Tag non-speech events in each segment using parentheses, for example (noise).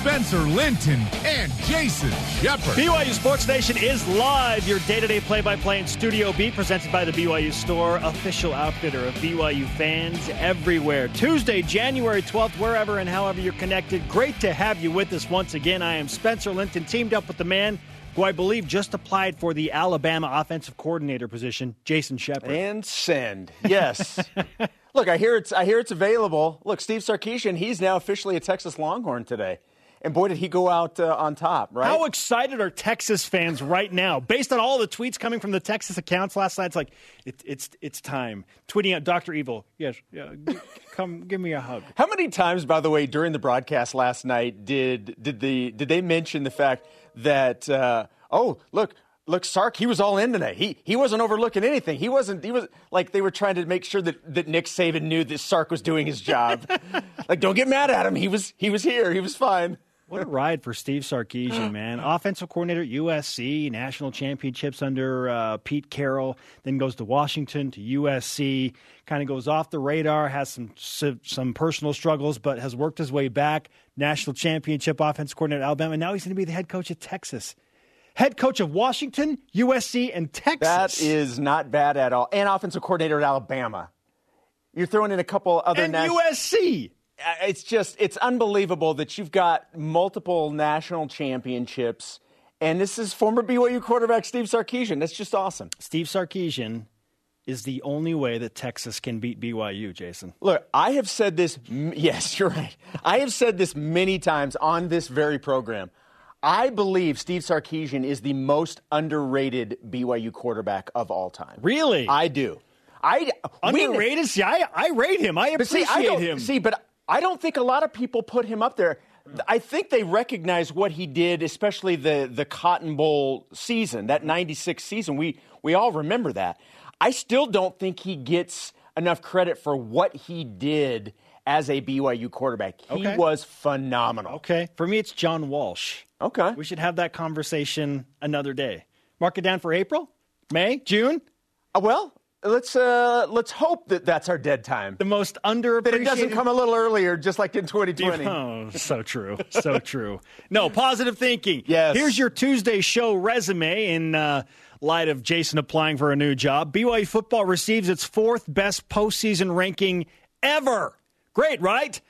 Spencer Linton and Jason Shepard. BYU Sports Nation is live, your day to day play by play in Studio B, presented by the BYU Store, official outfitter of BYU fans everywhere. Tuesday, January 12th, wherever and however you're connected. Great to have you with us once again. I am Spencer Linton, teamed up with the man who I believe just applied for the Alabama offensive coordinator position, Jason Shepard. And send. Yes. (laughs) Look, I hear it's I hear it's available. Look, Steve Sarkisian, he's now officially a Texas Longhorn today. And boy, did he go out uh, on top, right? How excited are Texas fans right now? Based on all the tweets coming from the Texas accounts last night, it's like, it, it's it's time. Tweeting at Dr. Evil, yes, yeah, g- come give me a hug. How many times, by the way, during the broadcast last night did did the did they mention the fact that uh, oh look look Sark he was all in today he he wasn't overlooking anything he wasn't he was like they were trying to make sure that that Nick Saban knew that Sark was doing his job (laughs) like don't get mad at him he was he was here he was fine. What a ride for Steve Sarkisian, man. Offensive coordinator at USC, national championships under uh, Pete Carroll, then goes to Washington, to USC, kind of goes off the radar, has some some personal struggles, but has worked his way back. National championship offensive coordinator at Alabama, and now he's going to be the head coach at Texas. Head coach of Washington, USC, and Texas. That is not bad at all. And offensive coordinator at Alabama. You're throwing in a couple other and nas- USC. It's just it's unbelievable that you've got multiple national championships and this is former BYU quarterback Steve Sarkisian. That's just awesome. Steve Sarkisian is the only way that Texas can beat BYU, Jason. Look, I have said this yes, (laughs) you're right. I have said this many times on this very program. I believe Steve Sarkisian is the most underrated BYU quarterback of all time. Really? I do. I underrated. We, see, I, I rate him. I appreciate see, I him. See, but I don't think a lot of people put him up there. I think they recognize what he did, especially the the Cotton Bowl season, that '96 season. We we all remember that. I still don't think he gets enough credit for what he did as a BYU quarterback. He okay. was phenomenal. Okay, for me, it's John Walsh. Okay, we should have that conversation another day. Mark it down for April, May, June. Uh, well, let's uh, let's hope that that's our dead time. The most underappreciated. That it doesn't come a little earlier, just like in 2020. (laughs) Oh, so true, so true. No positive thinking. Yes. Here's your Tuesday show resume in uh, light of Jason applying for a new job. BYU football receives its fourth best postseason ranking ever. Great, right?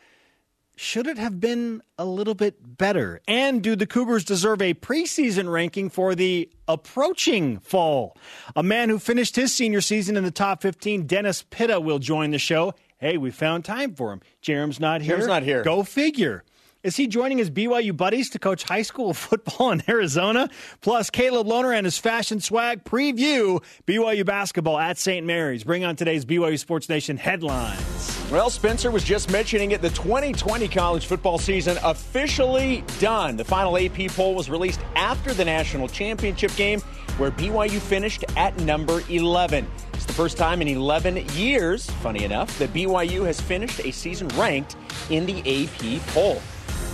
Should it have been a little bit better? And do the Cougars deserve a preseason ranking for the approaching fall? A man who finished his senior season in the top 15, Dennis Pitta, will join the show. Hey, we found time for him. Jarom's not here. Jarom's not here. Go figure. Is he joining his BYU buddies to coach high school (laughs) football in Arizona? Plus, Caleb Lohner and his fashion swag preview BYU basketball at St. Mary's. Bring on today's BYU Sports Nation headlines. Well, Spencer was just mentioning it. The 2020 college football season officially done. The final AP poll was released after the national championship game, where BYU finished at number 11. It's the first time in 11 years, funny enough, that BYU has finished a season ranked in the AP poll.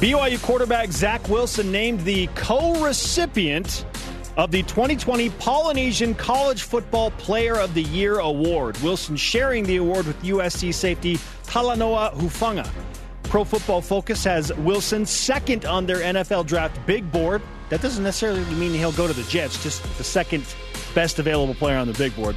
BYU quarterback Zach Wilson named the co recipient of the 2020 Polynesian College Football Player of the Year award. Wilson sharing the award with USC safety Talanoa Hufanga. Pro Football Focus has Wilson second on their NFL draft big board. That doesn't necessarily mean he'll go to the Jets, just the second best available player on the big board.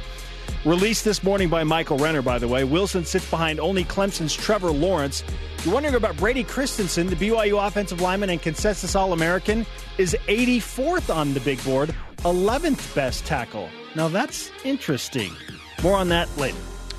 Released this morning by Michael Renner, by the way. Wilson sits behind only Clemson's Trevor Lawrence. You're wondering about Brady Christensen, the BYU offensive lineman and consensus All American, is 84th on the big board, 11th best tackle. Now that's interesting. More on that later.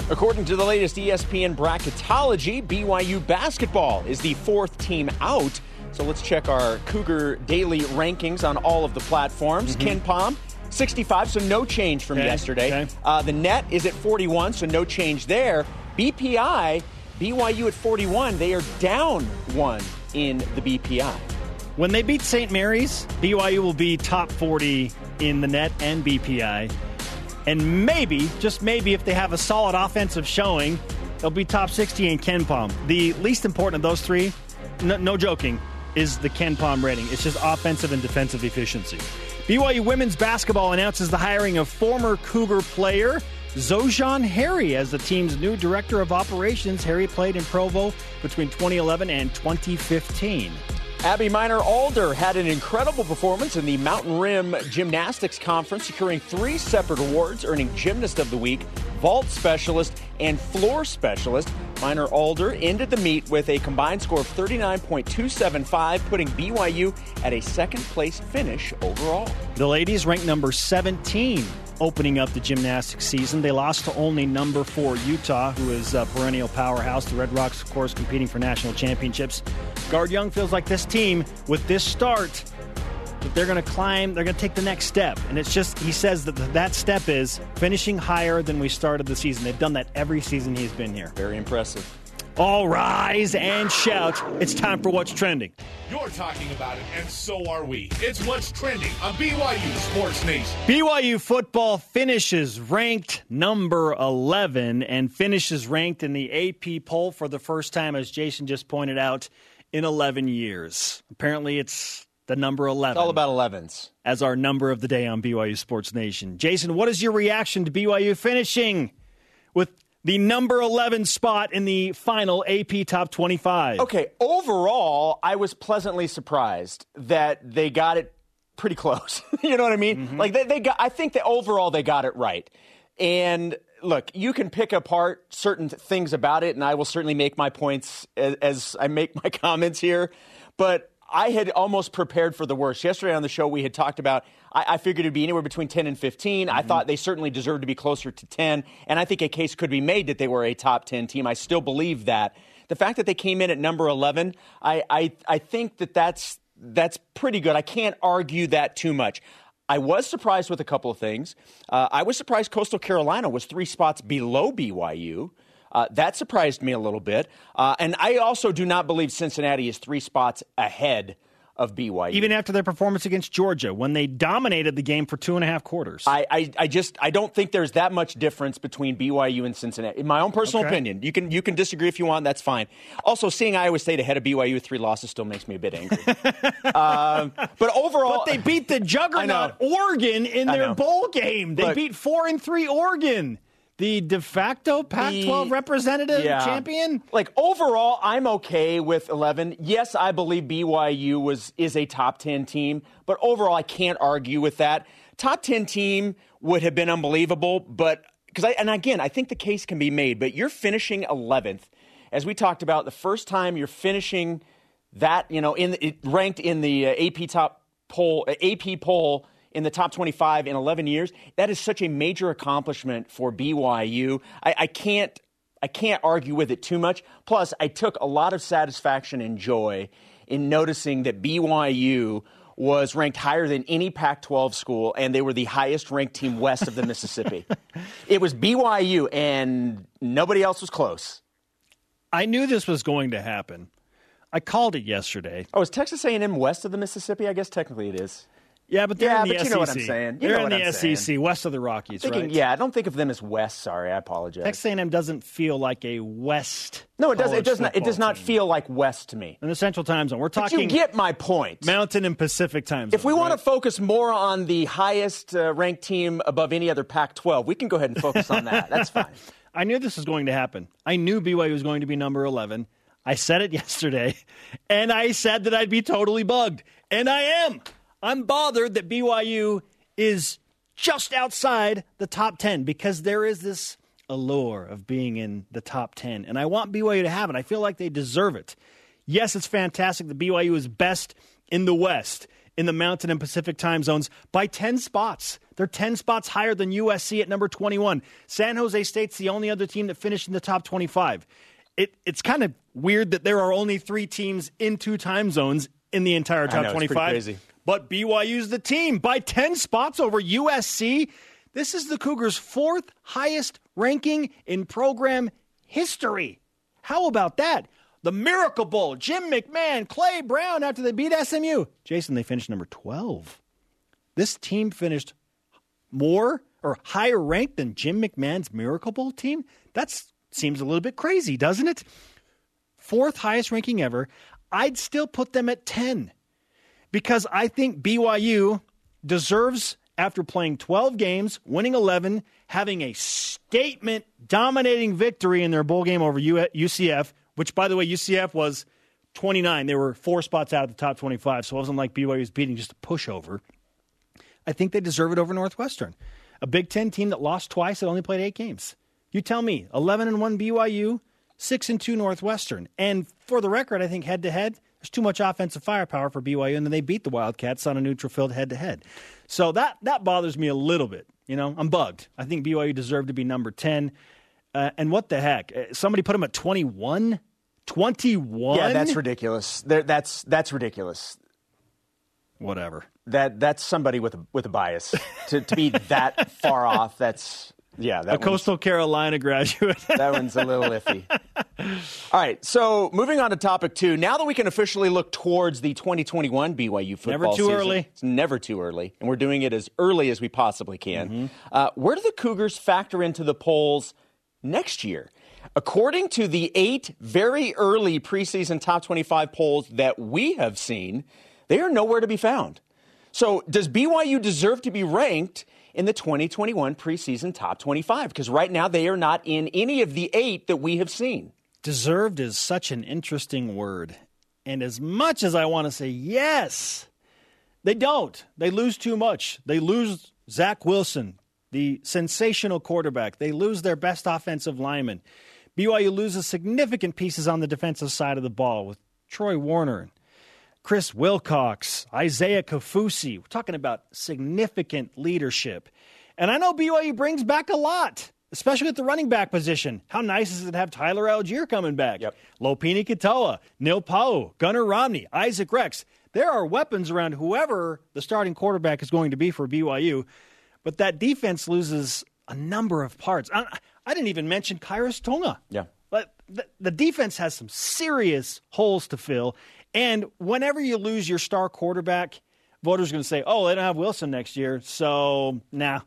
According to the latest ESPN bracketology, BYU basketball is the fourth team out. So let's check our Cougar daily rankings on all of the platforms. Mm-hmm. KenPom, 65, so no change from Okay, yesterday. okay. Uh, the net is at 41, so no change there. BPI, BYU at 41, they are down one in the BPI. When they beat St. Mary's, BYU will be top 40 in the net and BPI. And maybe, just maybe, if they have a solid offensive showing, they'll be top 60 in KenPom. The least important of those three, no, no joking, is the KenPom rating. It's just offensive and defensive efficiency. BYU women's basketball announces the hiring of former Cougar player Xojian Harry as the team's new director of operations. Harry played in Provo between 2011 and 2015. Abby Miner Alder had an incredible performance in the Mountain Rim Gymnastics Conference, securing three separate awards, earning Gymnast of the Week, Vault Specialist, and Floor Specialist. Miner Alder ended the meet with a combined score of 39.275, putting BYU at a second place finish overall. The ladies ranked number 17 opening up the gymnastics season. They lost to only number four Utah, who is a perennial powerhouse. The Red Rocks, of course, competing for national championships. Guard Young feels like this team, with this start, that they're going to climb, they're going to take the next step. And it's just, he says that that step is finishing higher than we started the season. They've done that every season he's been here. Very impressive. All rise and shout. It's time for What's Trending. You're talking about it, and so are we. It's What's Trending on BYU Sports Nation. BYU football finishes ranked number 11 and finishes ranked in the AP poll for the first time, as Jason just pointed out, in 11 years. Apparently, it's the number 11. It's all about 11s. As our number of the day on BYU Sports Nation. Jason, what is your reaction to BYU finishing with the number 11 spot in the final AP Top 25? Okay, overall, I was pleasantly surprised that they got it pretty close. (laughs) you know what I mean? Mm-hmm. Like they, they got I think that overall they got it right. And look, you can pick apart certain things about it, and I will certainly make my points as, as I make my (laughs) comments here. But I had almost prepared for the worst. Yesterday on the show, we had talked about, I, I figured it'd be anywhere between 10 and 15. Mm-hmm. I thought they certainly deserved to be closer to 10. And I think a case could be made that they were a top 10 team. I still believe that. The fact that they came in at number 11, I, I, I think that that's, that's pretty good. I can't argue that too much. I was surprised with a couple of things. Uh, I was surprised Coastal Carolina was three spots below BYU. Uh, that surprised me a little bit. Uh, and I also do not believe Cincinnati is three spots ahead of BYU. Even after their performance against Georgia, when they dominated the game for two and a half quarters. I, I, I just I don't think there's that much difference between BYU and Cincinnati. In my own personal okay. opinion, you can you can disagree if you want. That's fine. Also, seeing Iowa State ahead of BYU with three losses still makes me a bit angry. (laughs) um, but overall, but they beat the (laughs) juggernaut Oregon in their bowl game. They Look, beat four and three Oregon the de facto Pac 12 representative yeah. champion? Like overall, I'm okay with 11. Yes, I believe BYU was is a top 10 team, but overall, I can't argue with that. Top 10 team would have been unbelievable, but because I, and again, I think the case can be made, but you're finishing 11th. As we talked about, the first time you're finishing that, you know, in it ranked in the uh, AP top poll, uh, AP poll in the top 25 in 11 years. That is such a major accomplishment for BYU. I, I can't I can't argue with it too much. Plus, I took a lot of satisfaction and joy in noticing that BYU was ranked higher than any Pac 12 school, and they were the highest ranked team west of the Mississippi. (laughs) it was BYU, and nobody else was close. I knew this was going to happen. I called it yesterday. Oh, is Texas A&M west of the Mississippi? I guess technically it is. Yeah, but they're yeah, in the but SEC. you know what I'm saying. You they're in the I'm SEC, saying. west of the Rockies, Thinking, right? Yeah, I don't think of them as west. Sorry, I apologize. Texas A&M doesn't feel like a west. No, it does. It does not. It does not team. feel like west to me. In the Central Time Zone, we're talking. But you get my point. Mountain and Pacific Time Zone. If we right? want to focus more on the highest uh, ranked team above any other Pac-12, we can go ahead and focus on that. That's (laughs) fine. I knew this was going to happen. I knew BYU was going to be number 11. I said it (laughs) yesterday, and I said that I'd be totally bugged, and I am. I'm bothered that BYU is just outside the top 10 because there is this allure of being in the top 10. And I want BYU to have it. I feel like they deserve it. Yes, it's fantastic that BYU is best in the West, in the Mountain and Pacific time zones by 10 spots. They're 10 spots higher than USC at number 21. San Jose State's the only other team that finished in the top 25. It, it's kind of weird that there are only three teams in two time zones in the entire top know, 25 but BYU's the team by 10 spots over USC. This is the Cougars' fourth highest ranking in program history. How about that? The Miracle Bowl, Jim McMahon, Clay Brown after they beat SMU. Jason, they finished number 12. This team finished more or higher ranked than Jim McMahon's Miracle Bowl team. That seems a little bit crazy, doesn't it? Fourth highest ranking ever. I'd still put them at 10 because I think BYU deserves, after playing 12 games, winning 11, having a statement dominating victory in their bowl game over UCF, which, by the way, UCF was 29. They were four spots out of the top 25, so it wasn't like BYU was beating just a pushover. I think they deserve it over Northwestern, a Big Ten team that lost twice that only played eight games. You tell me, 11 and 1 BYU, 6 and 2 Northwestern. And for the record, I think head to head, there's too much offensive firepower for BYU, and then they beat the Wildcats on a neutral field head to head. So that, that bothers me a little bit. You know, I'm bugged. I think BYU deserved to be number 10. Uh, and what the heck? Uh, somebody put them at 21? 21? Yeah, that's ridiculous. that's, that's ridiculous. Whatever. That that's somebody with a with a bias to, to be that far off. That's yeah, that a Coastal Carolina graduate. (laughs) that one's a little iffy. (laughs) All right, so moving on to topic two. Now that we can officially look towards the 2021 BYU football never too season, early. It's never too early, and we're doing it as early as we possibly can. Mm-hmm. Uh, where do the Cougars factor into the polls next year? According to the eight very early preseason top 25 polls that we have seen, they are nowhere to be found. So, does BYU deserve to be ranked in the 2021 preseason top 25 because right now they are not in any of the eight that we have seen. Deserved is such an interesting word. And as much as I want to say yes, they don't. They lose too much. They lose Zach Wilson, the sensational quarterback. They lose their best offensive lineman. BYU loses significant pieces on the defensive side of the ball with Troy Warner Chris Wilcox, Isaiah Kaufusi. We're talking about significant leadership. And I know BYU brings back a lot, especially at the running back position. How nice is it to have Tyler Allgeier coming back? Yep. Lopini Katoa, Neil Pau'u, Gunnar Romney, Isaac Rex. There are weapons around whoever the starting quarterback is going to be for BYU. But that defense loses a number of parts. I, I didn't even mention Khyiris Tonga. Yeah. But the, the defense has some serious holes to fill. And whenever you lose your star quarterback, voters are going to say, oh, they don't have Wilson next year. So, nah.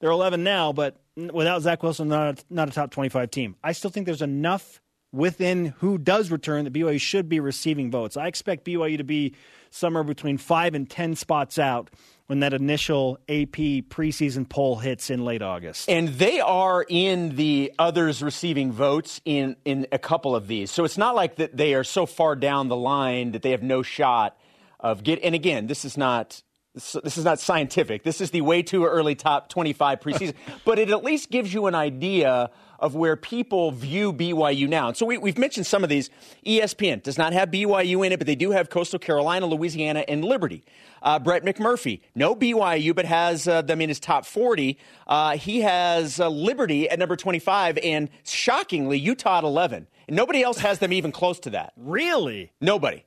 They're 11 now, but without Zach Wilson, not a, not a top 25 team. I still think there's enough within who does return that BYU should be receiving votes. I expect BYU to be somewhere between five and 10 spots out when that initial AP preseason poll hits in late August. And they are in the others receiving votes in, in a couple of these. So it's not like that they are so far down the line that they have no shot of get and again, this is not this is not scientific. This is the way too early top 25 preseason, (laughs) but it at least gives you an idea of where people view BYU now. And so we, have mentioned some of these. ESPN does not have BYU in it, but they do have Coastal Carolina, Louisiana, and Liberty. Uh, Brett McMurphy, no BYU, but has uh, them in his top 40. Uh, he has uh, Liberty at number 25, and shockingly, Utah at 11. And nobody else has them even close to that. Really? Nobody.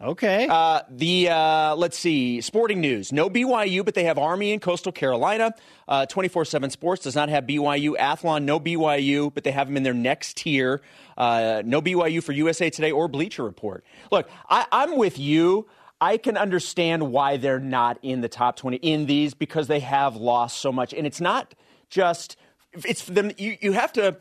Okay. Uh, the uh, let's see, Sporting News. No BYU, but they have Army in Coastal Carolina. Uh, Twenty four seven Sports does not have BYU. Athlon, no BYU, but they have them in their next tier. Uh, no BYU for USA Today or Bleacher Report. Look, I, I'm with you. I can understand why they're not in the top twenty in these because they have lost so much, and it's not just it's them. You, you have to.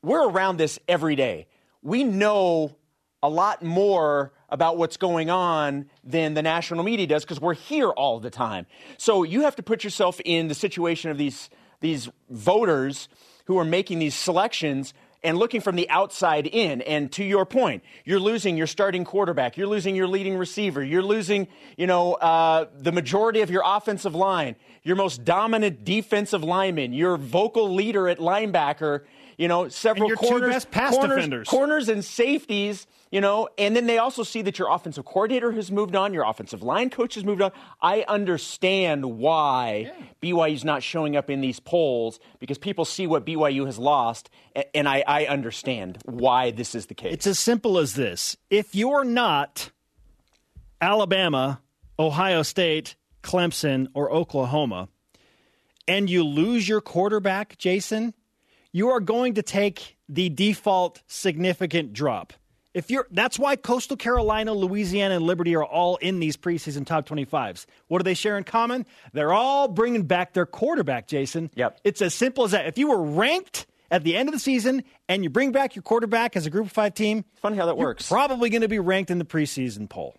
We're around this every day. We know a lot more about what's going on than the national media does because we're here all the time. So you have to put yourself in the situation of these these voters who are making these selections and looking from the outside in. And to your point, you're losing your starting quarterback, you're losing your leading receiver, you're losing, you know, uh, the majority of your offensive line, your most dominant defensive lineman, your vocal leader at linebacker. You know, several corners, corners, corners, and safeties you know, and then they also see that your offensive coordinator has moved on, your offensive line coach has moved on. I understand why yeah. BYU's not showing up in these polls because people see what BYU has lost, and I, I understand why this is the case. It's as simple as this: if you're not Alabama, Ohio State, Clemson, or Oklahoma, and you lose your quarterback, Jason, you are going to take the default significant drop. If you're, that's why Coastal Carolina, Louisiana, and Liberty are all in these preseason top 25s. What do they share in common? They're all bringing back their quarterback, Jason. Yep. It's as simple as that. If you were ranked at the end of the season and you bring back your quarterback as a group of five team, funny how that works. Probably going to be ranked in the preseason poll.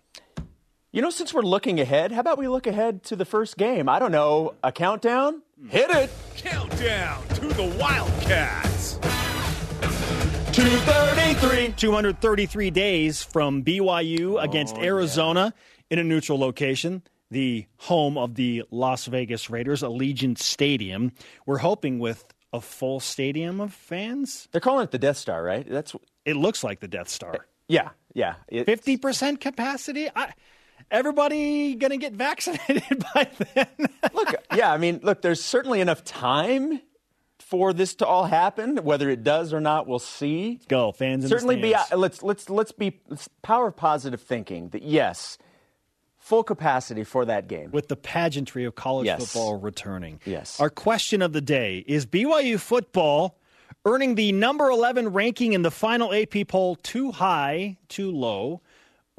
You know, since we're looking ahead, how about we look ahead to the first game? I don't know, a countdown? Hit it! Countdown to the Wildcats. 233. 233 days from BYU against Oh, Arizona in a neutral location, the home of the Las Vegas Raiders, Allegiant Stadium. We're hoping with a full stadium of fans. They're calling it the Death Star, right? That's It looks like the Death Star. yeah, yeah. It- 50% capacity? I, everybody going to get vaccinated (laughs) by then? look, yeah, I mean, look, there's certainly enough time for this to all happen. Whether it does or not, we'll see. Let's Go, fans in certainly the be uh, let's let's let's be let's power of positive thinking that yes, full capacity for that game. with the pageantry of college Yes. football returning. Yes. Our question of the day is BYU football earning the number 11 ranking in the final AP poll too high, too low,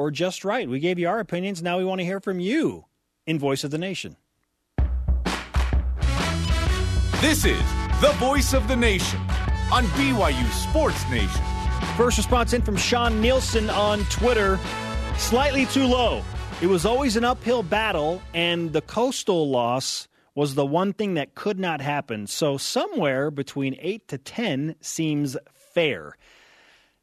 or just right? We gave you our opinions. Now we want to hear from you in Voice of the Nation. This is the voice of the nation on BYU Sports Nation. First response in from Sean Nielsen on Twitter slightly too low. It was always an uphill battle, and the coastal loss was the one thing that could not happen. So, somewhere between 8 to 10 seems fair.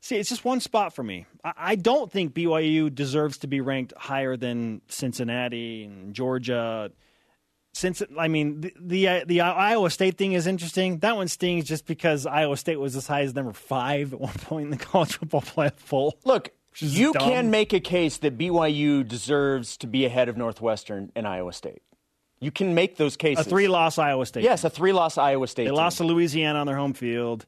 See, it's just one spot for me. I don't think BYU deserves to be ranked higher than Cincinnati and Georgia. Since I mean the, the uh, the Iowa State thing is interesting. That one stings just because Iowa State was as high as number five at one point in the (laughs) college football playoff poll. Look, you dumb. can make a case that BYU deserves to be ahead of Northwestern and Iowa State. You can make those cases. A three-loss Iowa State. Yes, a three-loss Iowa State. they team. lost to Louisiana on their home field.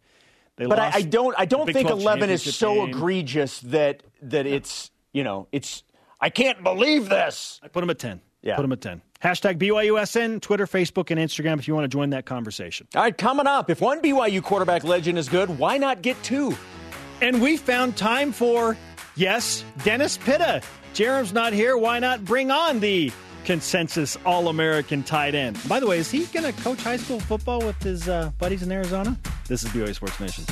They But I, I don't. I don't think eleven is so game. egregious that that it's you know it's. I can't believe this. I put them at ten. Yeah. put them at ten. Hashtag BYUSN, Twitter, Facebook, and Instagram if you want to join that conversation. All right, coming up. If one BYU quarterback legend is good, why not get two? And we found time for, yes, Dennis Pitta. Jarom's not here. Why not bring on the consensus All American tight end? By the way, is he going to coach high school football with his uh, buddies in Arizona? This is BYU Sports Nation.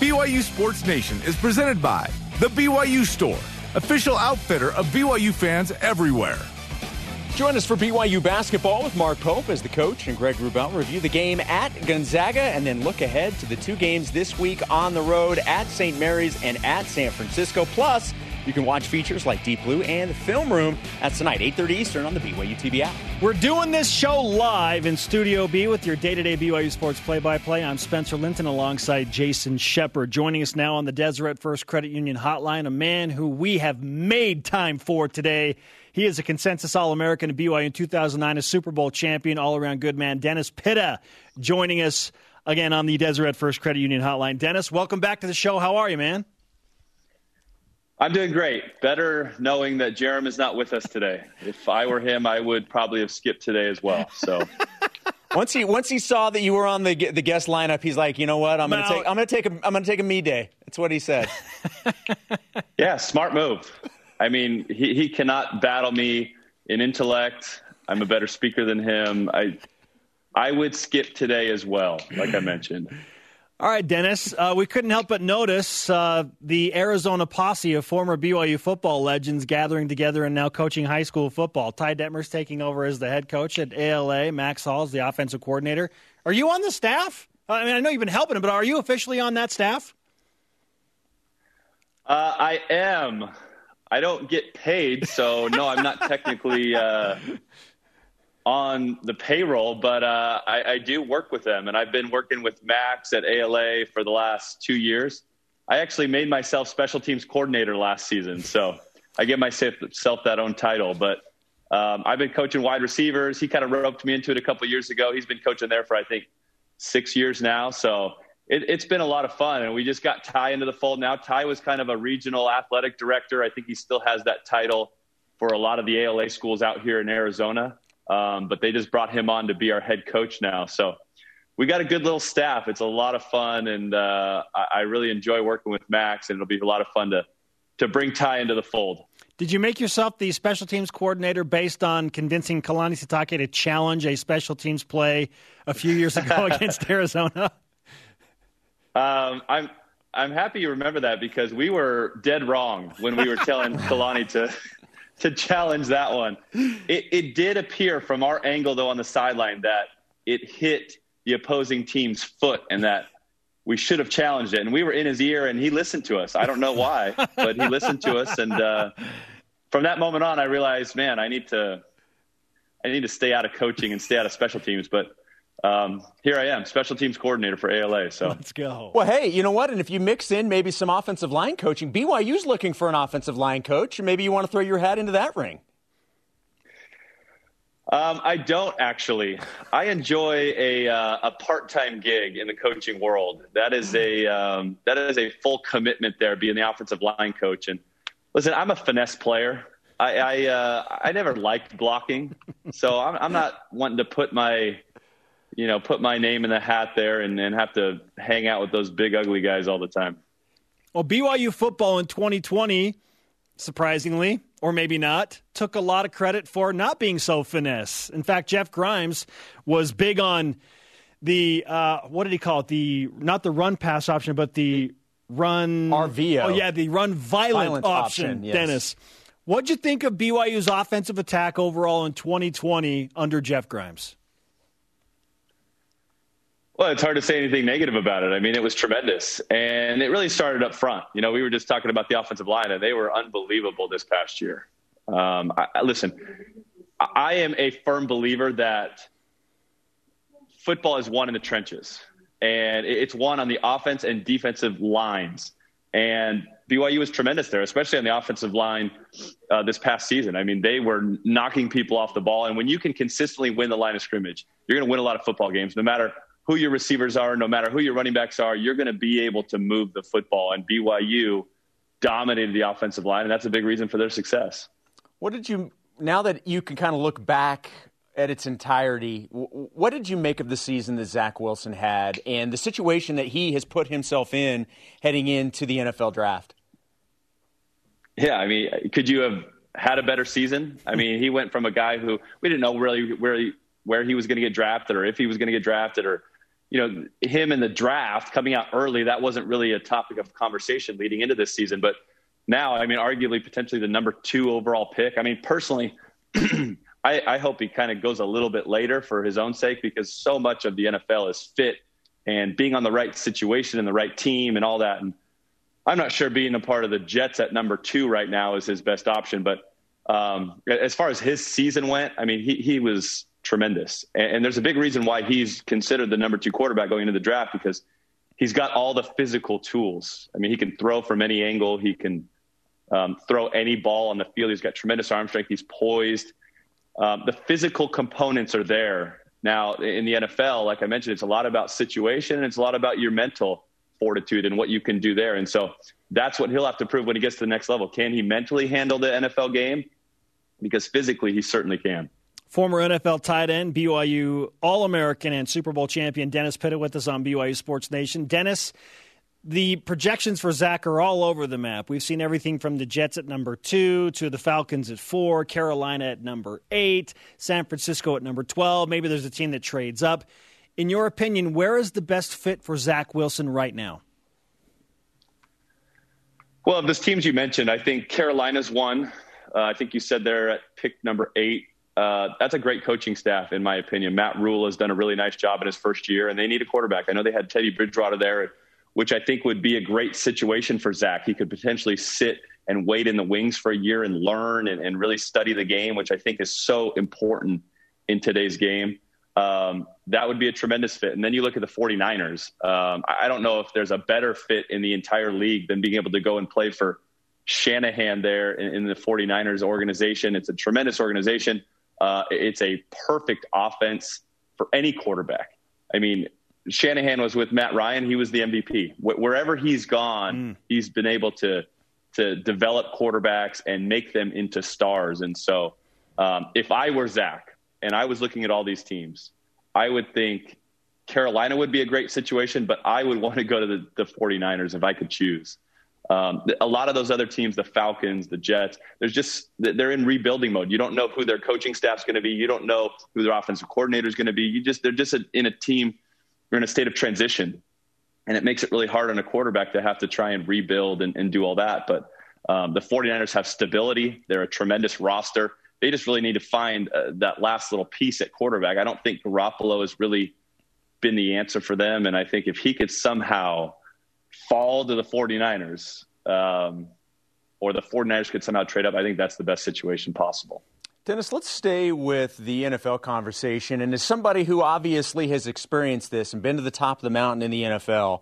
BYU Sports Nation is presented by The BYU Store, official outfitter of BYU fans everywhere. Join us for BYU basketball with Mark Pope as the coach and Greg Wrubell review the game at Gonzaga and then look ahead to the two games this week on the road at St. Mary's and at San Francisco. Plus, you can watch features like Deep Blue and the Film Room. That's tonight, 8:30 Eastern on the BYU TV app. We're doing this show live in Studio B with your day to day BYU Sports play by play. I'm Spencer Linton alongside Jason Shepard. Joining us now on the Deseret First Credit Union hotline, a man who we have made time for today. He is a consensus All American at BYU in 2009, a Super Bowl champion, all around good man. Dennis Pitta joining us again on the Deseret First Credit Union hotline. Dennis, welcome back to the show. How are you, man? I'm doing great. Better knowing that Jarom is not with us today. If I were him, I would probably have skipped today as well. So (laughs) Once he once he saw that you were on the the guest lineup, he's like, you know what? I'm gonna take I'm gonna take a I'm gonna take a me day. That's what he said. (laughs) yeah, smart move. I mean, he, he cannot battle me in intellect. I'm a better speaker than him. I I would skip today as well, like I mentioned. All right, Dennis. Uh, we couldn't help but notice uh, the Arizona posse of former BYU football legends gathering together and now coaching high school football. Ty Detmer's taking over as the head coach at ALA. Max Hall's the offensive coordinator. Are you on the staff? I mean, I know you've been helping him, but are you officially on that staff? Uh, I am. I don't get paid, so no, I'm not technically uh, on the payroll, but uh, I, I do work with them, and I've been working with Max at ALA for the last two years. I actually made myself special teams coordinator last season, so I give myself that own title. But um, I've been coaching wide receivers. He kind of roped me into it a couple years ago. He's been coaching there for I think six years now, so it, it's been a lot of fun. And we just got Ty into the fold now. Ty was kind of a regional athletic director. I think he still has that title for a lot of the ALA schools out here in Arizona. Um, but they just brought him on to be our head coach now. So we got a good little staff. It's a lot of fun, and uh, I, I really enjoy working with Max, and it'll be a lot of fun to to bring Ty into the fold. Did you make yourself the special teams coordinator based on convincing Kalani Sitake to challenge a special teams play a few years ago (laughs) against Arizona? Um, I'm I'm happy you remember that because we were dead wrong when we were telling (laughs) Kalani to to challenge that one. It, it did appear from our angle though on the sideline that it hit the opposing team's foot and that we should have challenged it. And we were in his ear and he listened to us. I don't know why, but he listened to us. And uh, from that moment on, I realized, man, I need to, I need to stay out of coaching and stay out of special teams. But um, here I am, special teams coordinator for ALA. So let's go. Well, hey, you know what? And if you mix in maybe some offensive line coaching, BYU's looking for an offensive line coach, or maybe you want to throw your hat into that ring. Um, I don't actually. I enjoy a uh, a part time gig in the coaching world. That is a um, that is a full commitment there, being the offensive line coach. And listen, I'm a finesse player. I I, uh, I never liked blocking, so I'm, I'm not wanting to put my you know put my name in the hat there and, and have to hang out with those big ugly guys all the time. Well, BYU football in 2020 surprisingly, or maybe not, took a lot of credit for not being so finesse. In fact, Jeff Grimes was big on the uh, what did he call it? The not the run pass option, but the run RVO. Oh yeah, the run violent, violent option. option yes. Dennis, what'd you think of BYU's offensive attack overall in 2020 under Jeff Grimes? Well, it's hard to say anything negative about it. I mean, it was tremendous. And it really started up front. You know, we were just talking about the offensive line, and they were unbelievable this past year. Um, I, I, listen, I am a firm believer that football is won in the trenches, and it's won on the offense and defensive lines. And BYU was tremendous there, especially on the offensive line uh, this past season. I mean, they were knocking people off the ball. And when you can consistently win the line of scrimmage, you're going to win a lot of football games, no matter who your receivers are, no matter who your running backs are, you're going to be able to move the football. And BYU dominated the offensive line, and that's a big reason for their success. What did you, now that you can kind of look back at its entirety, what did you make of the season that Zach Wilson had and the situation that he has put himself in heading into the NFL draft? Yeah, I mean, could you have had a better season? I mean, he went from a guy who we didn't know really where he, where he was going to get drafted or if he was going to get drafted or you know, him in the draft coming out early, that wasn't really a topic of conversation leading into this season. But now, I mean, arguably potentially the number two overall pick. I mean, personally, (clears throat) I, I, hope he kind of goes a little bit later for his own sake because so much of the NFL is fit and being on the right situation and the right team and all that. And I'm not sure being a part of the Jets at number two right now is his best option. But um, as far as his season went, I mean, he, he was tremendous. And, and, there's a big reason why he's considered the number two quarterback going into the draft because he's got all the physical tools. I mean, he can throw from any angle, he can um, throw any ball on the field. He's got tremendous arm strength, he's poised. Um, the physical components are there. Now, in the NFL, like I mentioned, it's a lot about situation and it's a lot about your mental fortitude and what you can do there. And so that's what he'll have to prove when he gets to the next level. Can he mentally handle the NFL game? Because physically, he certainly can. Former NFL tight end, BYU All American and Super Bowl champion Dennis Pitta with us on BYU Sports Nation. Dennis, the projections for Zach are all over the map. We've seen everything from the Jets at number two to the Falcons at four, Carolina at number eight, San Francisco at number 12. Maybe there's a team that trades up. In your opinion, where is the best fit for Zach Wilson right now? Well, of those teams you mentioned, I think Carolina's one. Uh, I think you said they're at pick number eight uh, that's a great coaching staff, in my opinion. Matt Rhule has done a really nice job in his first year, and they need a quarterback. I know they had Teddy Bridgewater there, which I think would be a great situation for Zach. He could potentially sit and wait in the wings for a year and learn and, and really study the game, which I think is so important in today's game. Um, that would be a tremendous fit. And then you look at the 49ers. Um, I don't know if there's a better fit in the entire league than being able to go and play for Shanahan there in, in the 49ers organization. It's a tremendous organization. Uh, it's a perfect offense for any quarterback. I mean, Shanahan was with Matt Ryan; he was the MVP. Wh- wherever he's gone, mm. he's been able to to develop quarterbacks and make them into stars. And so, um, if I were Zach and I was looking at all these teams, I would think Carolina would be a great situation, but I would (laughs) want to go to the, the 49ers if I could choose. Um, a lot of those other teams, the Falcons, the Jets, there's just they're in rebuilding mode. You don't know who their coaching staff's going to be. You don't know who their offensive coordinator is going to be. You just they're just a, in a team. You're in a state of transition, and it makes it really hard on a quarterback to have to try and rebuild and, and do all that. But um, the 49ers have stability. They're a tremendous roster. They just really need to find uh, that last little piece at quarterback. I don't think Garoppolo has really been the answer for them, and I think if he could somehow fall to the 49ers um, or the 49ers could somehow trade up, I think that's the best situation possible. Dennis, let's stay with the NFL conversation. And as somebody who obviously has experienced this and been to the top of the mountain in the NFL,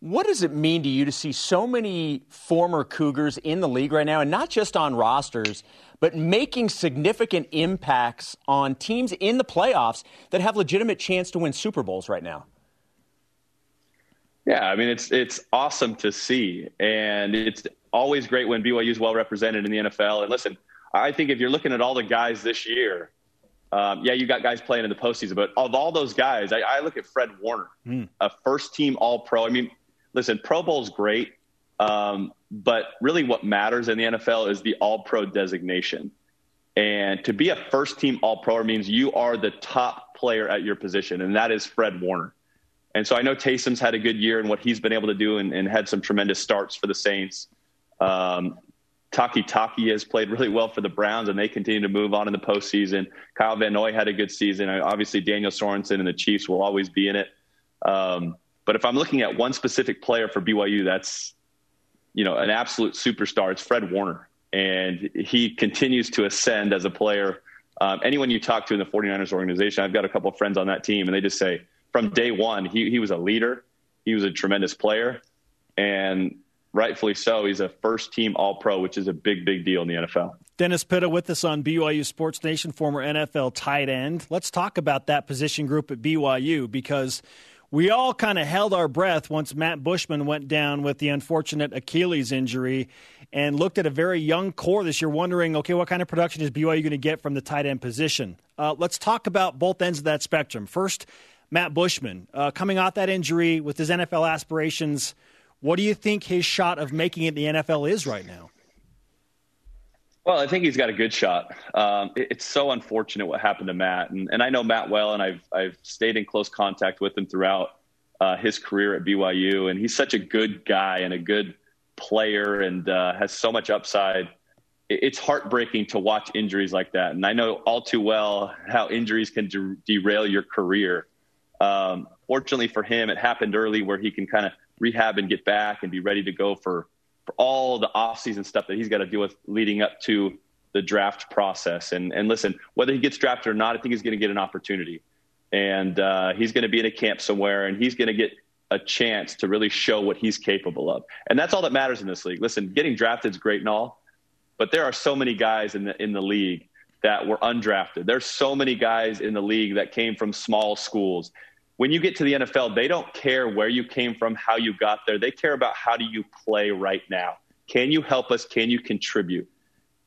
what does it mean to you to see so many former Cougars in the league right now, and not just on rosters, but making significant impacts on teams in the playoffs that have legitimate chance to win Super Bowls right now? Yeah, I mean it's it's awesome to see, and it's always great when BYU is well represented in the NFL. And listen, I think if you're looking at all the guys this year, um, yeah, you got guys playing in the postseason, but of all those guys, I, I look at Fred Warner, mm. a first team All Pro. I mean, listen, Pro Bowl's great, um, but really what matters in the NFL is the All Pro designation. And to be a first team All Pro means you are the top player at your position, and that is Fred Warner. And so I know Taysom's had a good year and what he's been able to do and, and had some tremendous starts for the Saints. Um, Takitaki has played really well for the Browns, and they continue to move on in the postseason. Kyle Van Noy had a good season. Obviously, Daniel Sorensen and the Chiefs will always be in it. Um, but if I'm looking at one specific player for BYU, that's you know an absolute superstar. It's Fred Warner, and he continues to ascend as a player. Um, anyone you talk to in the 49ers organization, I've got a couple of friends on that team, and they just say from day one he he was a leader. He was a tremendous player, and rightfully so. He's a first team All Pro, which is a big, big deal in the NFL. Dennis Pitta with us on BYU Sports Nation, former NFL tight end. Let's talk about that position group at BYU because we all kind of held our breath once Matt Bushman went down with the unfortunate Achilles injury and looked at a very young core this year, wondering, okay, what kind of production is BYU going to get from the tight end position? Uh, let's talk about both ends of that spectrum. First, Matt Bushman, uh, coming off that injury with his NFL aspirations – what do you think his shot of making it the NFL is right now? Well, I think he's got a good shot. Um, it, it's so unfortunate what happened to Matt, and, and I know Matt well, and I've I've stayed in close contact with him throughout uh, his career at BYU, and he's such a good guy and a good player, and uh, has so much upside. It, it's heartbreaking to watch injuries like that, and I know all too well how injuries can de- derail your career. Um, fortunately for him, it happened early where he can kind of rehab and get back and be ready to go for, for all the offseason stuff that he's got to deal with leading up to the draft process. And, and listen, whether he gets drafted or not, I think he's going to get an opportunity. And uh, he's going to be in a camp somewhere and he's going to get a chance to really show what he's capable of. And that's all that matters in this league. Listen, getting drafted is great and all, but there are so many guys in the, in the league that were undrafted. There's so many guys in the league that came from small schools when you get to the NFL, they don't care where you came from, how you got there. They care about how do you play right now. Can you help us? Can you contribute?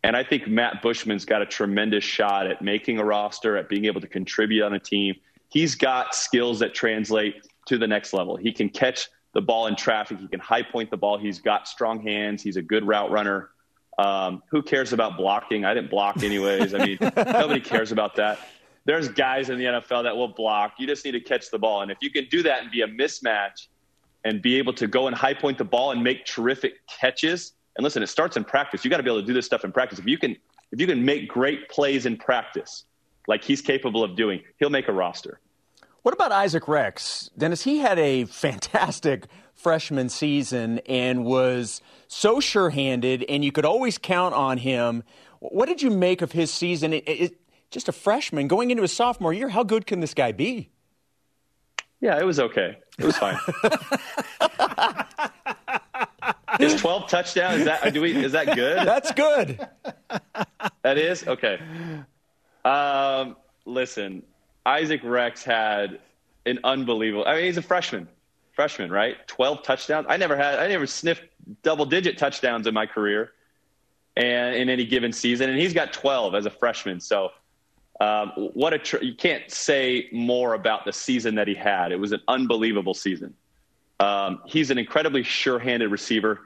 And I think Matt Bushman's got a tremendous shot at making a roster, at being able to contribute on a team. He's got skills that translate to the next level. He can catch the ball in traffic. He can high point the ball. He's got strong hands. He's a good route runner. Um, who cares about blocking? I didn't block anyways. I mean, (laughs) nobody cares about that there's guys in the NFL that will block. You just need to catch the ball. And if you can do that and be a mismatch and be able to go and high point the ball and make terrific catches, and listen, it starts in practice. You got to be able to do this stuff in practice. If you can, if you can make great plays in practice, like he's capable of doing, he'll make a roster. What about Isaac Rex? Dennis, he had a (laughs) fantastic freshman season and was so sure handed, and you could always count on him. What did you make of his season? It, it, just a freshman going into his sophomore year. How good can this guy be? Yeah, it was okay. It was fine. (laughs) is 12 touchdowns is that do we is that good? (laughs) That's good. That is? Okay. Um, listen, Isaac Rex had an unbelievable I mean he's a freshman. Freshman, right? 12 touchdowns. I never had I never sniffed double digit touchdowns in my career and in any given season and he's got 12 as a freshman. So um, what a tr- you can't say more about the season that he had. It was an unbelievable season. Um, he's an incredibly sure-handed receiver.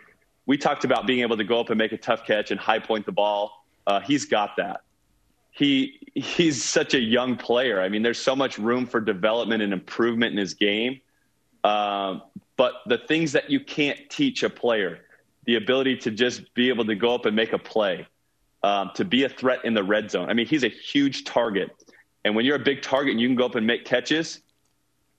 we talked about being able to go up and make a tough catch and high point the ball. Uh, he's got that. He he's such a young player. I mean, there's so much room for development and improvement in his game. Um, but the things that you can't teach a player, the ability to just be able to go up and make a play, um, to be a threat in the red zone. I mean, he's a huge target, and when you're a big target and you can go up and make catches,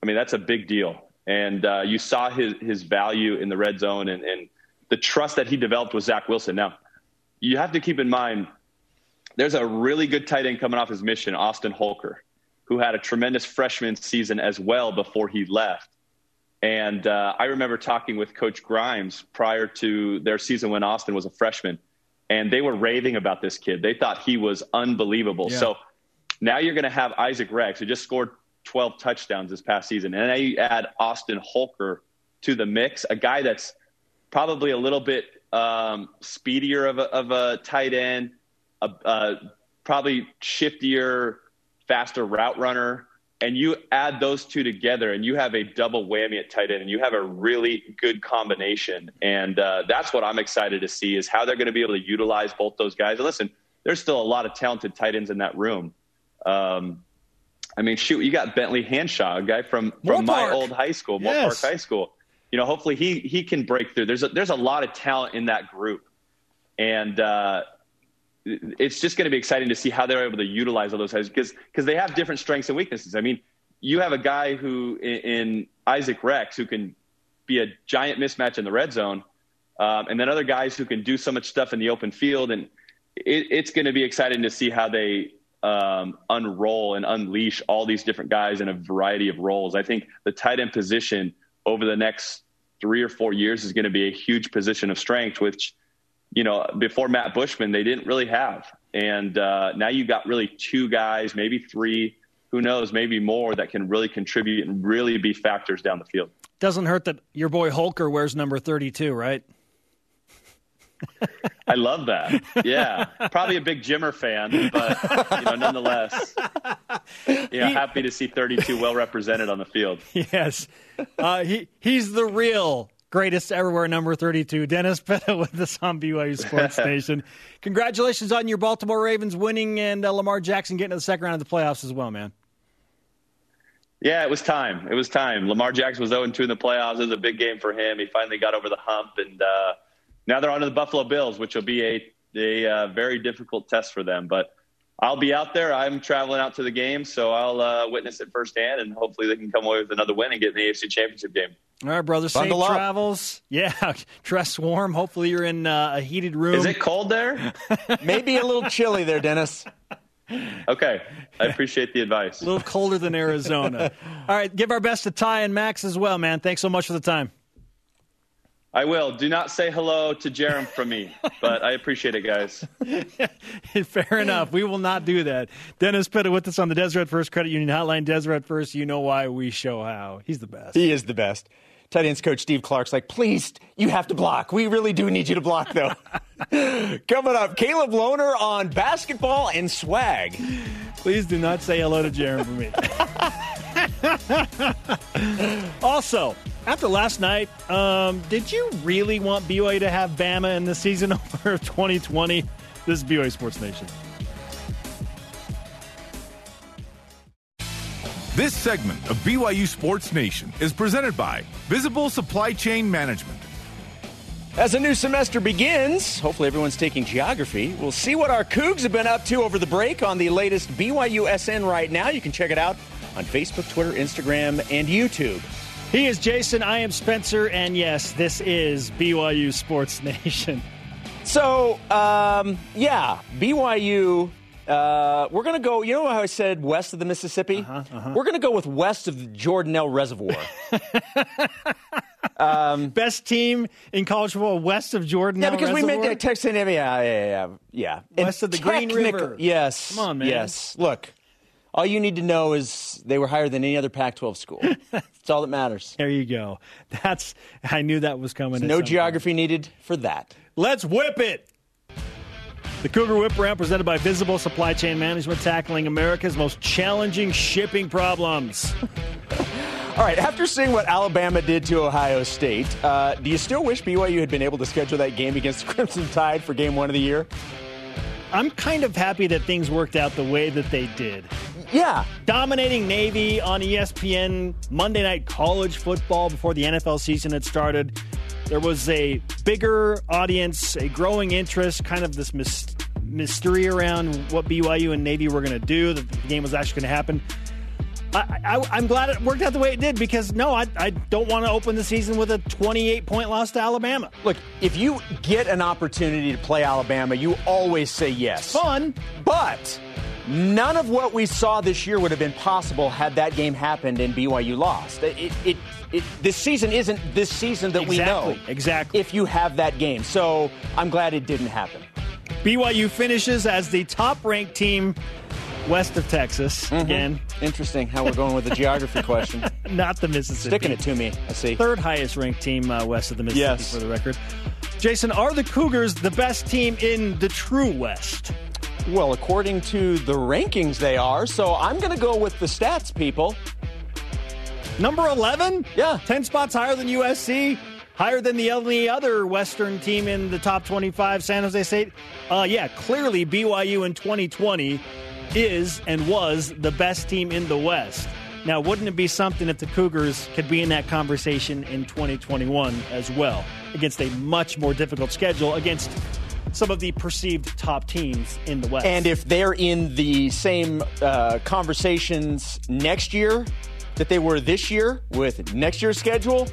I mean, that's a big deal. And uh, you saw his his value in the red zone and, and the trust that he developed with Zach Wilson. Now, you have to keep in mind there's a really good tight end coming off his mission, Austin Holker, who had a tremendous freshman season as well before he left. And uh, I remember talking with Coach Grimes prior to their season when Austin was a freshman, and they were raving about this kid. They thought he was unbelievable. Yeah. So now you're going to have Isaac Rex, who just scored 12 touchdowns this past season, and now you add Austin Holker to the mix, a guy that's probably a little bit um, speedier of a, of a tight end, a, a probably shiftier, faster route runner and you add those two together and you have a double whammy at tight end and you have a really good combination. And uh, that's what i'm excited to see is how they're going to be able to utilize both those guys. And listen there's still a lot of talented tight ends in that room. Um, i mean shoot you got bentley hanshaw a guy from, from my old high school Moore yes. Park high school. You know hopefully he he can break through. There's a, there's a lot of talent in that group. And uh, it's just going to be exciting to see how they're able to utilize all those guys because because they have different strengths and weaknesses. I mean, you have a guy who in, in Isaac Rex who can be a giant mismatch in the red zone, um, and then other guys who can do so much stuff in the open field, and it, it's going to be exciting to see how they um, unroll and unleash all these different guys in a variety of roles. I think the tight end position over the next three or four years is going to be a huge position of strength, which you know, before Matt Bushman, they didn't really have. And uh, now you got really two guys, maybe three, who knows, maybe more that can really contribute and really be factors down the field. Doesn't hurt that your boy Holker wears number 32, right? (laughs) I love that. Yeah, probably a big Jimmer fan, but you know, nonetheless, you know, happy to see 32 well represented on the field. (laughs) Yes, uh, he he's the real greatest everywhere number 32. Dennis Pitta (laughs) with us on BYU Sports (laughs) Nation. Congratulations on your Baltimore Ravens winning and uh, Lamar Jackson getting to the second round of the playoffs as well, man. Yeah, it was time. It was time. Lamar Jackson was 0 2 in the playoffs. It was a big game for him. He finally got over the hump, and uh, now they're on to the Buffalo Bills, which will be a, a uh, very difficult test for them. But I'll be out there. I'm traveling out to the game, so I'll uh, witness it firsthand, and hopefully they can come away with another win and get in the AFC Championship game. All right, brother. Bundle safe up. travels. Yeah, (laughs) dress warm. Hopefully you're in uh, a heated room. Is it cold there? (laughs) Maybe a little chilly there, Dennis. Okay, I appreciate the advice. A little colder than Arizona. (laughs) All right, give our best to Ty and Max as well, man. Thanks so much for the time. I will. Do not say hello to Jarom from me, but I appreciate it, guys. (laughs) Fair enough. We will not do that. Dennis Pitta with us on the Deseret First Credit Union Hotline. Deseret First, you know why we show how. He's the best. He is the best. Tight ends coach Steve Clark's like, please, you have to block. We really do need you to block, though. (laughs) Coming up, Caleb Lohner on basketball and swag. Please do not say hello to Jarom for me. (laughs) (laughs) also, after last night, um, did you really want BYU to have Bama in the season opener of 2020? This is BYU Sports Nation. This segment of BYU Sports Nation is presented by Visible Supply Chain Management. As a new semester begins, hopefully everyone's taking geography. We'll see what our Cougs have been up to over the break on the latest BYU SN right now. You can check it out on Facebook, Twitter, Instagram, and YouTube. He is Jason. I am Spencer. And yes, this is BYU Sports (laughs) Nation. So, um, yeah, BYU. Uh, we're going to go, you know how I said west of the Mississippi? Uh-huh, uh-huh. We're going to go with west of the Jordanelle Reservoir. (laughs) um, Best team in college football west of Jordan. Yeah, because Reservoir? we meant Texas A&M. Yeah, yeah, yeah. yeah. West and of the Green River. Yes. Come on, man. Yes. Look, all you need to know is they were higher than any other Pac-12 school. (laughs) That's all that matters. There you go. That's I knew that was coming. no geography point. needed for that. Let's whip it. The Cougar Whip Round presented by Visible Supply Chain Management, tackling America's most challenging shipping problems. (laughs) All right, after seeing what Alabama did to Ohio State, uh, do you still wish BYU had been able to schedule that game against the (laughs) Crimson Tide for game one of the year? I'm kind of happy that things worked out the way that they did. Yeah. Dominating Navy on ESPN Monday Night College Football before the NFL season had started. There was a bigger audience, a growing interest, kind of this mystery around what BYU and Navy were going to do, that the game was actually going to happen. I, am glad it worked out the way it did because no, I, I don't want to open the season with a 28 point loss to Alabama. Look, if you get an opportunity to play Alabama, you always say yes. Fun. But none of what we saw this year would have been possible had that game happened and BYU lost. It, it, it, this season isn't this season that exactly, we know. Exactly. If you have that game. So I'm glad it didn't happen. BYU finishes as the top ranked team west of Texas mm-hmm. again. Interesting how we're going with the (laughs) geography question. Not the Mississippi. Sticking it to me. I see. Third highest ranked team uh, west of the Mississippi yes. for the record. Jason, are the Cougars the best team in the true West? Well, according to the rankings, they are. So I'm going to go with the stats, people. Number 11? Yeah. 10 spots higher than USC? Higher than the only other Western team in the top 25, San Jose State? Uh, yeah, clearly BYU in 2020 is and was the best team in the West. Now, wouldn't it be something if the Cougars could be in that conversation in 2021 as well against a much more difficult schedule against some of the perceived top teams in the West? And if they're in the same uh, conversations next year that they were this year with next year's schedule,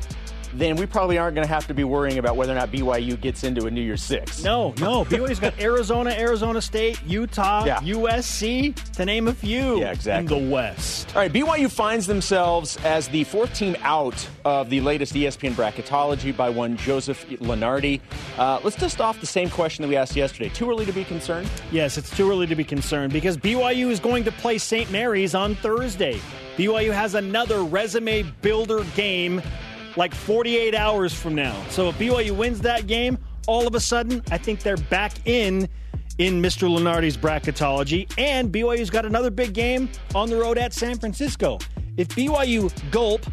then we probably aren't going to have to be worrying about whether or not BYU gets into a New Year's Six. No, no. BYU's got Arizona, Arizona State, Utah, yeah. USC, to name a few. Yeah, exactly. In the West. All right, BYU finds themselves as the fourth team out of the latest ESPN bracketology by one Joseph Lunardi. Uh, let's dust off the same question that we asked yesterday. Too early to be concerned? Yes, it's too early to be concerned because BYU is going to play St. Mary's on Thursday. BYU has another resume builder game like 48 hours from now. So if BYU wins that game, all of a sudden, I think they're back in in Mr. Lunardi's bracketology. And BYU's got another big game on the road at San Francisco. If BYU gulp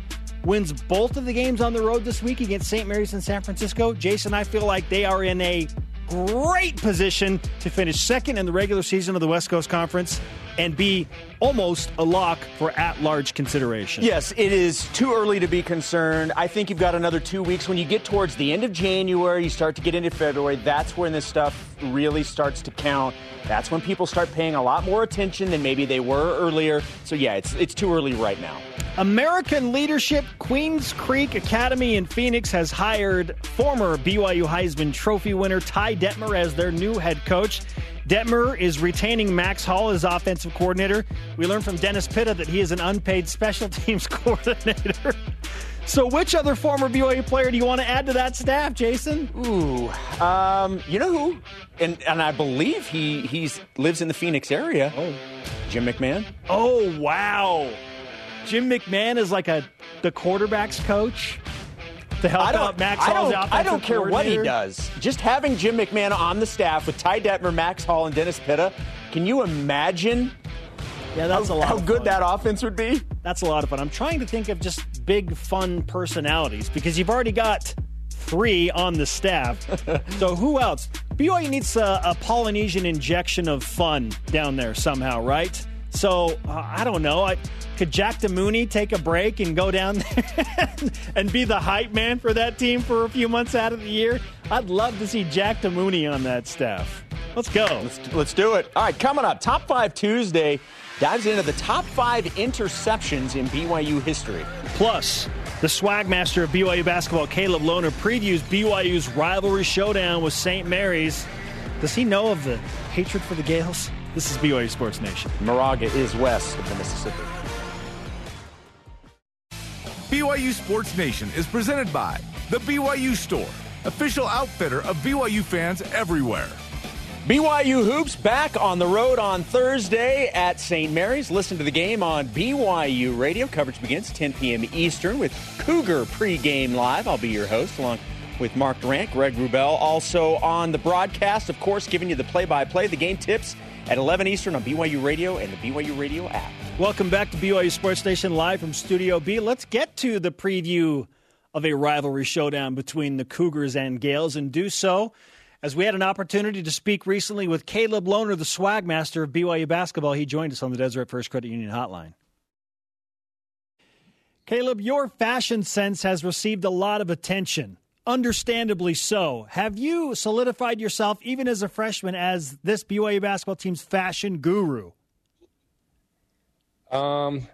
wins both of the games on the road this week against St. Mary's and San Francisco, Jason, I feel like they are in a great position to finish second in the regular season of the West Coast Conference and be almost a lock for at large consideration. Yes, it is too early to be concerned. I think you've got another two weeks. When you get towards the end of January, you start to get into February, that's when this stuff really starts to count. That's when people start paying a lot more attention than maybe they were earlier. So, yeah, it's, it's too early right now. American Leadership Queens Creek Academy in Phoenix has hired former BYU Heisman Trophy winner Ty Detmer as their new head coach. Detmer is retaining Max Hall as offensive coordinator. We learned from Dennis Pitta that he is an unpaid special (laughs) teams coordinator. So, which other former BYU player do you want to add to that staff, Jason? Ooh, um, you know who? And and I believe he he's lives in the Phoenix area. Oh, Jim McMahon. Oh wow. Jim McMahon is like a the quarterbacks coach to help out Max Hall. I don't, I don't care what he does. Just having Jim McMahon on the staff with Ty Detmer, Max Hall, and Dennis Pitta. Can you imagine? Yeah, that's how, a lot. How good that offense would be. That's a lot of fun. I'm trying to think of just big fun personalities because you've already got three on the staff. (laughs) so who else? BYU needs a, a Polynesian injection of fun down there somehow, right? So uh, I don't know. I, could Jack DeMooney take a break and go down (laughs) there and be the hype man for that team for a few months out of the year? I'd love to see Jack DeMooney on that staff. Let's go. Let's, let's do it. All right, coming up, Top 5 Tuesday dives into the top five interceptions in BYU history. Plus, the swag master of BYU basketball, Caleb Lohner, previews BYU's rivalry showdown with St. Mary's. Does he know of the hatred for the Gaels? This is BYU Sports Nation. Moraga is west of the Mississippi. BYU Sports Nation is presented by The BYU Store, official outfitter of BYU fans everywhere. BYU Hoops back on the road on Thursday at St. Mary's. Listen to the game on BYU Radio. Coverage begins 10 p.m. Eastern with Cougar pregame live. I'll be your host along with Mark Durrant, Greg Wrubell, Also on the broadcast, of course, giving you the play by play, the game tips at 11 Eastern on BYU Radio and the BYU Radio app. Welcome back to BYU Sports Nation live from Studio B. Let's get to the preview of a rivalry showdown between the Cougars and Gaels and do so as we had an opportunity to speak recently with Caleb Lohner, the swag master of BYU basketball. He joined us on the Deseret First Credit Union hotline. Caleb, your fashion sense has received a lot of attention, understandably so. Have you solidified yourself, even as a freshman, as this BYU basketball team's fashion guru? Um,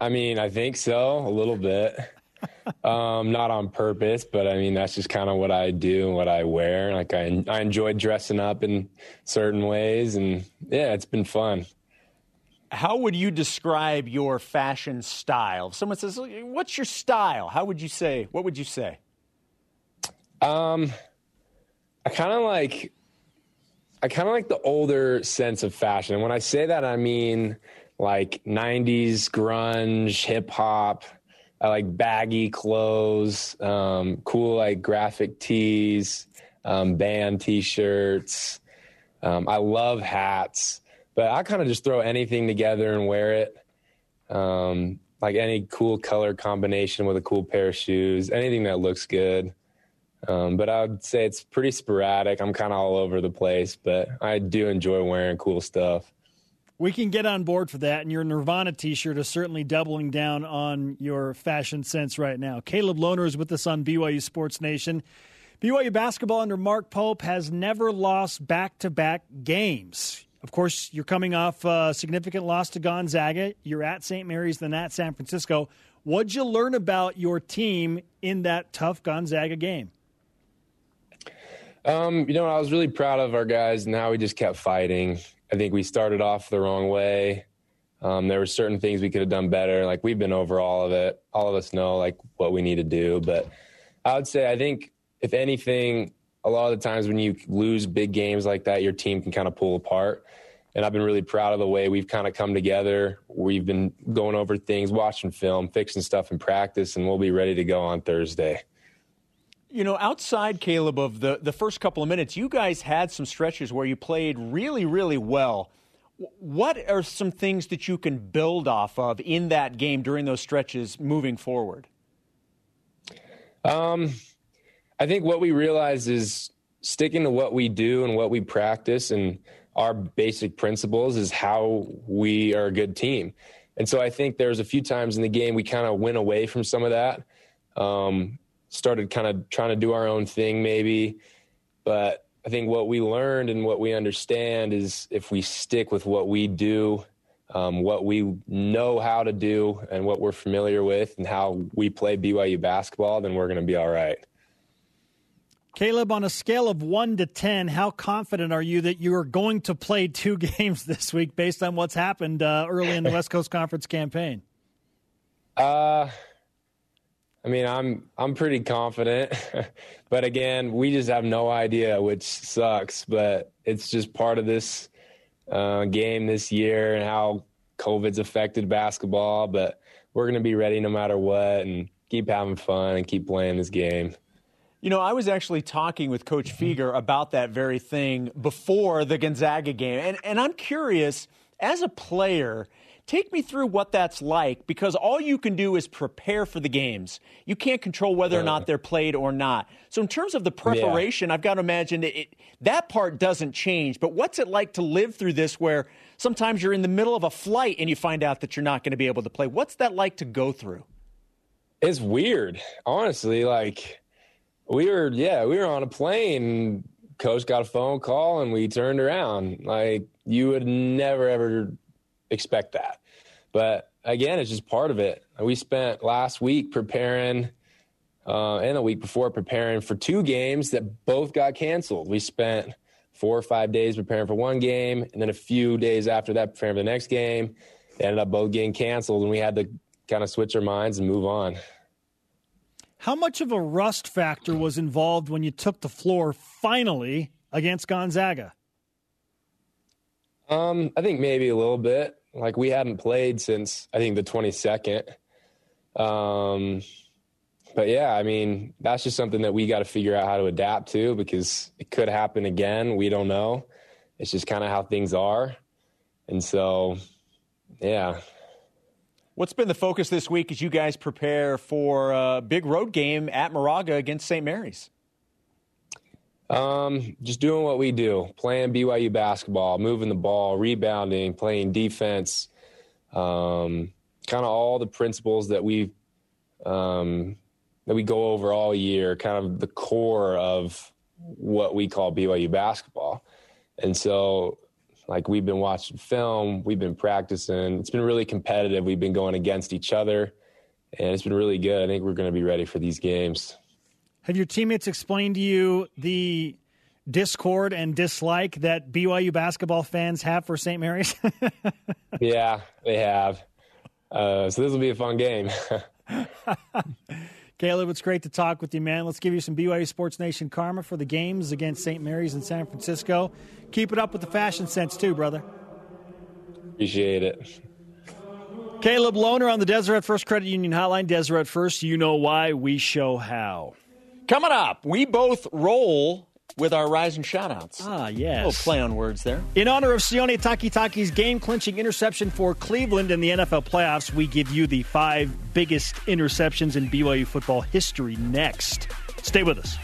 I mean, I think so, a little bit. (laughs) um, not on purpose, but I mean that's just kind of what I do and what I wear. Like I, I enjoy dressing up in certain ways, and yeah, it's been fun how would you describe your fashion style? If someone says, "What's your style?" How would you say? What would you say? Um, I kind of like, I kind of like the older sense of fashion. And when I say that, I mean like '90s grunge, hip hop. I like baggy clothes, um, cool like graphic tees, um, band T-shirts. Um, I love hats. But I kind of just throw anything together and wear it. Um, like any cool color combination with a cool pair of shoes, anything that looks good. Um, but I would say it's pretty sporadic. I'm kind of all over the place, but I do enjoy wearing cool stuff. We can get on board for that, and your Nirvana T-shirt is certainly doubling down on your fashion sense right now. Caleb Lohner is with us on BYU Sports Nation. BYU basketball under Mark Pope has never lost back-to-back games. Of course, you're coming off a significant loss to Gonzaga. You're at St. Mary's, then at San Francisco. What'd you learn about your team in that tough Gonzaga game? Um, you know, I was really proud of our guys and how we just kept fighting. I think we started off the wrong way. Um, there were certain things we could have done better. Like we've been over all of it. All of us know like what we need to do. But I would say I think if anything, a lot of the times when you lose big games like that, your team can kind of pull apart. And I've been really proud of the way we've kind of come together. We've been going over things, watching film, fixing stuff in practice, and we'll be ready to go on Thursday. You know, outside Caleb of the, the first couple of minutes, you guys had some stretches where you played really, really well. What are some things that you can build off of in that game during those stretches moving forward? Um, I think what we realize is sticking to what we do and what we practice and our basic principles is how we are a good team. And so I think there's a few times in the game we kind of went away from some of that. Um, started kind of trying to do our own thing maybe. But I think what we learned and what we understand is if we stick with what we do, um, what we know how to do, and what we're familiar with, and how we play BYU basketball, then we're going to be all right. Caleb, on a scale of 1 to 10, how confident are you that you are going to play two (laughs) games this week based on what's happened uh, early in the West Coast Conference campaign? Uh, I mean, I'm I'm pretty confident, (laughs) but again, we just have no idea, which sucks. But it's just part of this uh, game this year and how COVID's affected basketball. But we're going to be ready no matter what, and keep having fun and keep playing this game. You know, I was actually talking with Coach mm-hmm. About that very thing before the Gonzaga game. And, and I'm curious, as a player, take me through what that's like because all you can do is prepare for the games. You can't control whether or not they're played or not. So, in terms of the preparation, yeah. I've got to imagine it, it, that part doesn't change. But what's it like to live through this where sometimes you're in the middle of a flight and you find out that you're not going to be able to play? What's that like to go through? It's weird, honestly. Like, we were yeah we were on a plane. Coach got a phone call and we turned around. Like you would never ever expect that. But again it's just part of it. We spent last week preparing uh, and the week before preparing for two games that both got canceled. We spent four or five days preparing for one game and then a few days after that preparing for the next game. They ended up both getting canceled and we had to kind of switch our minds and move on how much of a rust factor was involved when you took the floor finally against Gonzaga? Um, I think maybe a little bit. Like we hadn't played since I think the 22nd. Um, but yeah, I mean, that's just something that we got to figure out how to adapt to because it could happen again. We don't know. It's just kind of how things are. And so, yeah. What's been the focus this week as you guys prepare for a big road game at Moraga against St. Mary's? Um, just doing what we do, playing BYU basketball, moving the ball, rebounding, playing defense, um, kind of all the principles that we um, that we go over all year, kind of the core of what we call BYU basketball. And so, like we've been watching film, we've been practicing. It's been really competitive. We've been going against each other, and it's been really good. I think we're going to be ready for these games. Have your teammates explained to you the discord and dislike that BYU basketball fans have for St. Mary's? (laughs) yeah, they have. Uh, so this will be a fun game. (laughs) Caleb, it's great to talk with you, man. Let's give you some BYU Sports Nation karma for the games against St. Mary's in San Francisco. Keep it up with the fashion sense, too, brother. Appreciate it. Caleb Lohner on the Deseret First Credit Union Hotline. Deseret First, you know why, we show how. Coming up, we both roll with our Rise and shoutouts. Ah, yes. A little play on words there. In honor of Sione Takitaki's game clinching interception for Cleveland in the NFL playoffs, we give you the five biggest interceptions in BYU football history next. Stay with us.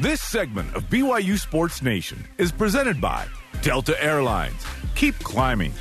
This segment of BYU Sports Nation is presented by Delta Airlines. Keep climbing.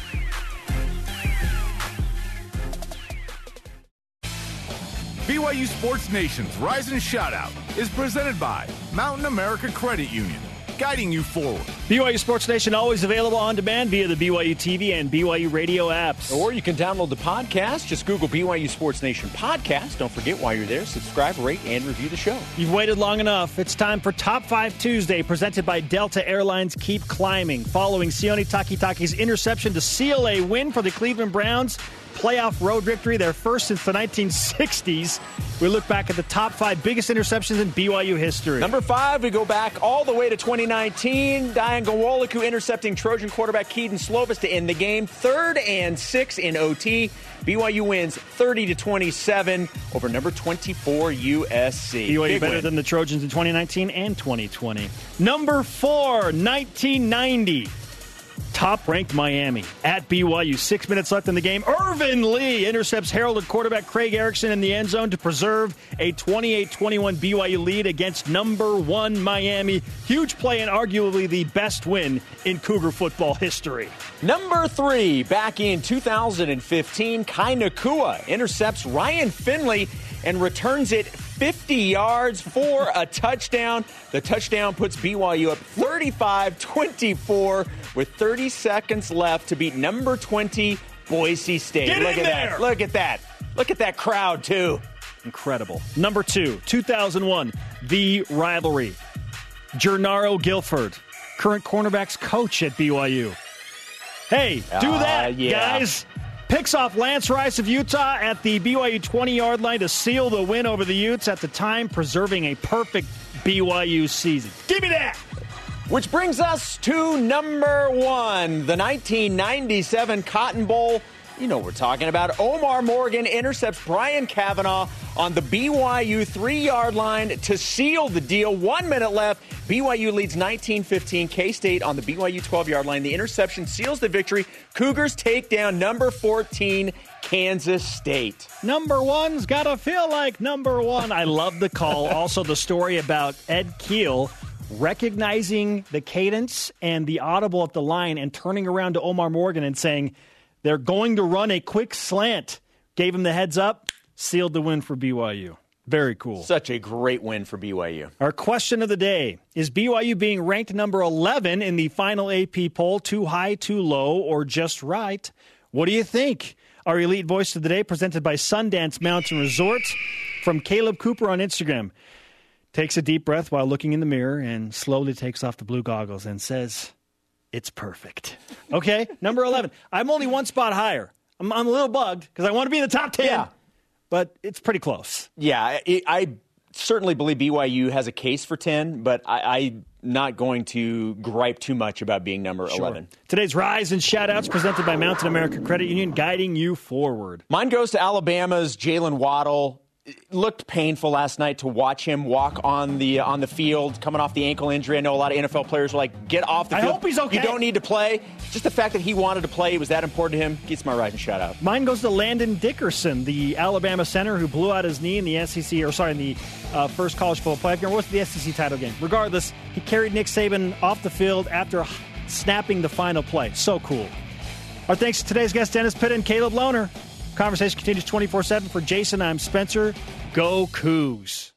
BYU Sports Nation's Rise and Shoutout is presented by Mountain America Credit Union, guiding you forward. BYU Sports Nation always available on demand via the BYU TV and BYU radio apps. Or you can download the podcast. Just Google BYU Sports Nation podcast. Don't forget while you're there, subscribe, rate, and review the show. You've waited long enough. It's time for Top 5 Tuesday, presented by Delta Airlines Keep Climbing. Following Sione Takitaki's interception to seal a win for the Cleveland Browns, playoff road victory, their first since the 1960s. We look back at the top five biggest interceptions in BYU history. Number five, we go back all the way to 2019. Dayan Ghanwoloku intercepting Trojan quarterback Kedon Slovis to end the game. Third and six in OT. BYU wins 30 to 27 over number 24 USC. BYU Big better win. than the Trojans in 2019 and 2020. Number four, 1990. Top ranked Miami at BYU. Six minutes left in the game. Irvin Lee intercepts heralded quarterback Craig Erickson in the end zone to preserve a 28 21 BYU lead against number one Miami. Huge play and arguably the best win in Cougar football history. Number three, back in 2015, Kai Nacua intercepts Ryan Finley and returns it 50 yards for a touchdown. The touchdown puts BYU up 35 24 with 30 seconds left to beat number 20 Boise State. Get Look at there! that. Look at that. Look at that crowd, too. Incredible. Number two, 2001, the rivalry. Jernaro Gilford, current cornerbacks coach at BYU. Hey, do Ah, that, yeah. guys. Picks off Lance Rice of Utah at the BYU 20 yard line to seal the win over the Utes at the time, preserving a perfect BYU season. Give me that. Which brings us to number one, the 1997 Cotton Bowl. You know we're talking about. Omar Morgan intercepts Brian Kavanagh on the BYU three yard line to seal the deal. One minute left. BYU leads 19 15. K State on the BYU 12 yard line. The interception seals the victory. Cougars take down number 14, Kansas State. Number one's gotta feel like number one. I love the call. (laughs) also, the story about Ed Keel recognizing the cadence and the audible at the line and turning around to Omar Morgan and saying, they're going to run a quick slant. Gave him the heads up, sealed the win for BYU. Very cool. Such a great win for BYU. Our question of the day is BYU being ranked number 11 in the final AP poll too high, too low, or just right? What do you think? Our elite voice of the day, presented by Sundance Mountain Resort, from Caleb Cooper on Instagram, takes a deep breath while looking in the mirror and slowly takes off the blue goggles and says, It's perfect. Okay, (laughs) number 11. I'm only one spot higher. I'm, I'm a little bugged because I want to be in the top 10, Yeah. but it's pretty close. Yeah, I, I certainly believe BYU has a case for 10, but I, I'm not going to gripe too much about being number 11. Today's Rise and Shoutouts presented by Mountain America Credit Union, guiding you forward. Mine goes to Alabama's Jalen Waddle. Looked painful last night to watch him walk on the on the field, coming off the ankle injury. I know a lot of NFL players were like, "Get off the I field." hope he's okay. You don't need to play. Just the fact that he wanted to play was that important to him. Gets my rising shout out. Mine goes to Landon Dickerson, the Alabama center who blew out his knee in the SEC, or sorry, in the uh, first college football playoff game. What's the SEC title game? Regardless, he carried Nick Saban off the field after snapping the final play. So cool. Our thanks to today's guests, Dennis Pitt and Caleb Lohner. Conversation continues 24 7 for Jason. I'm Spencer. Go Cougs.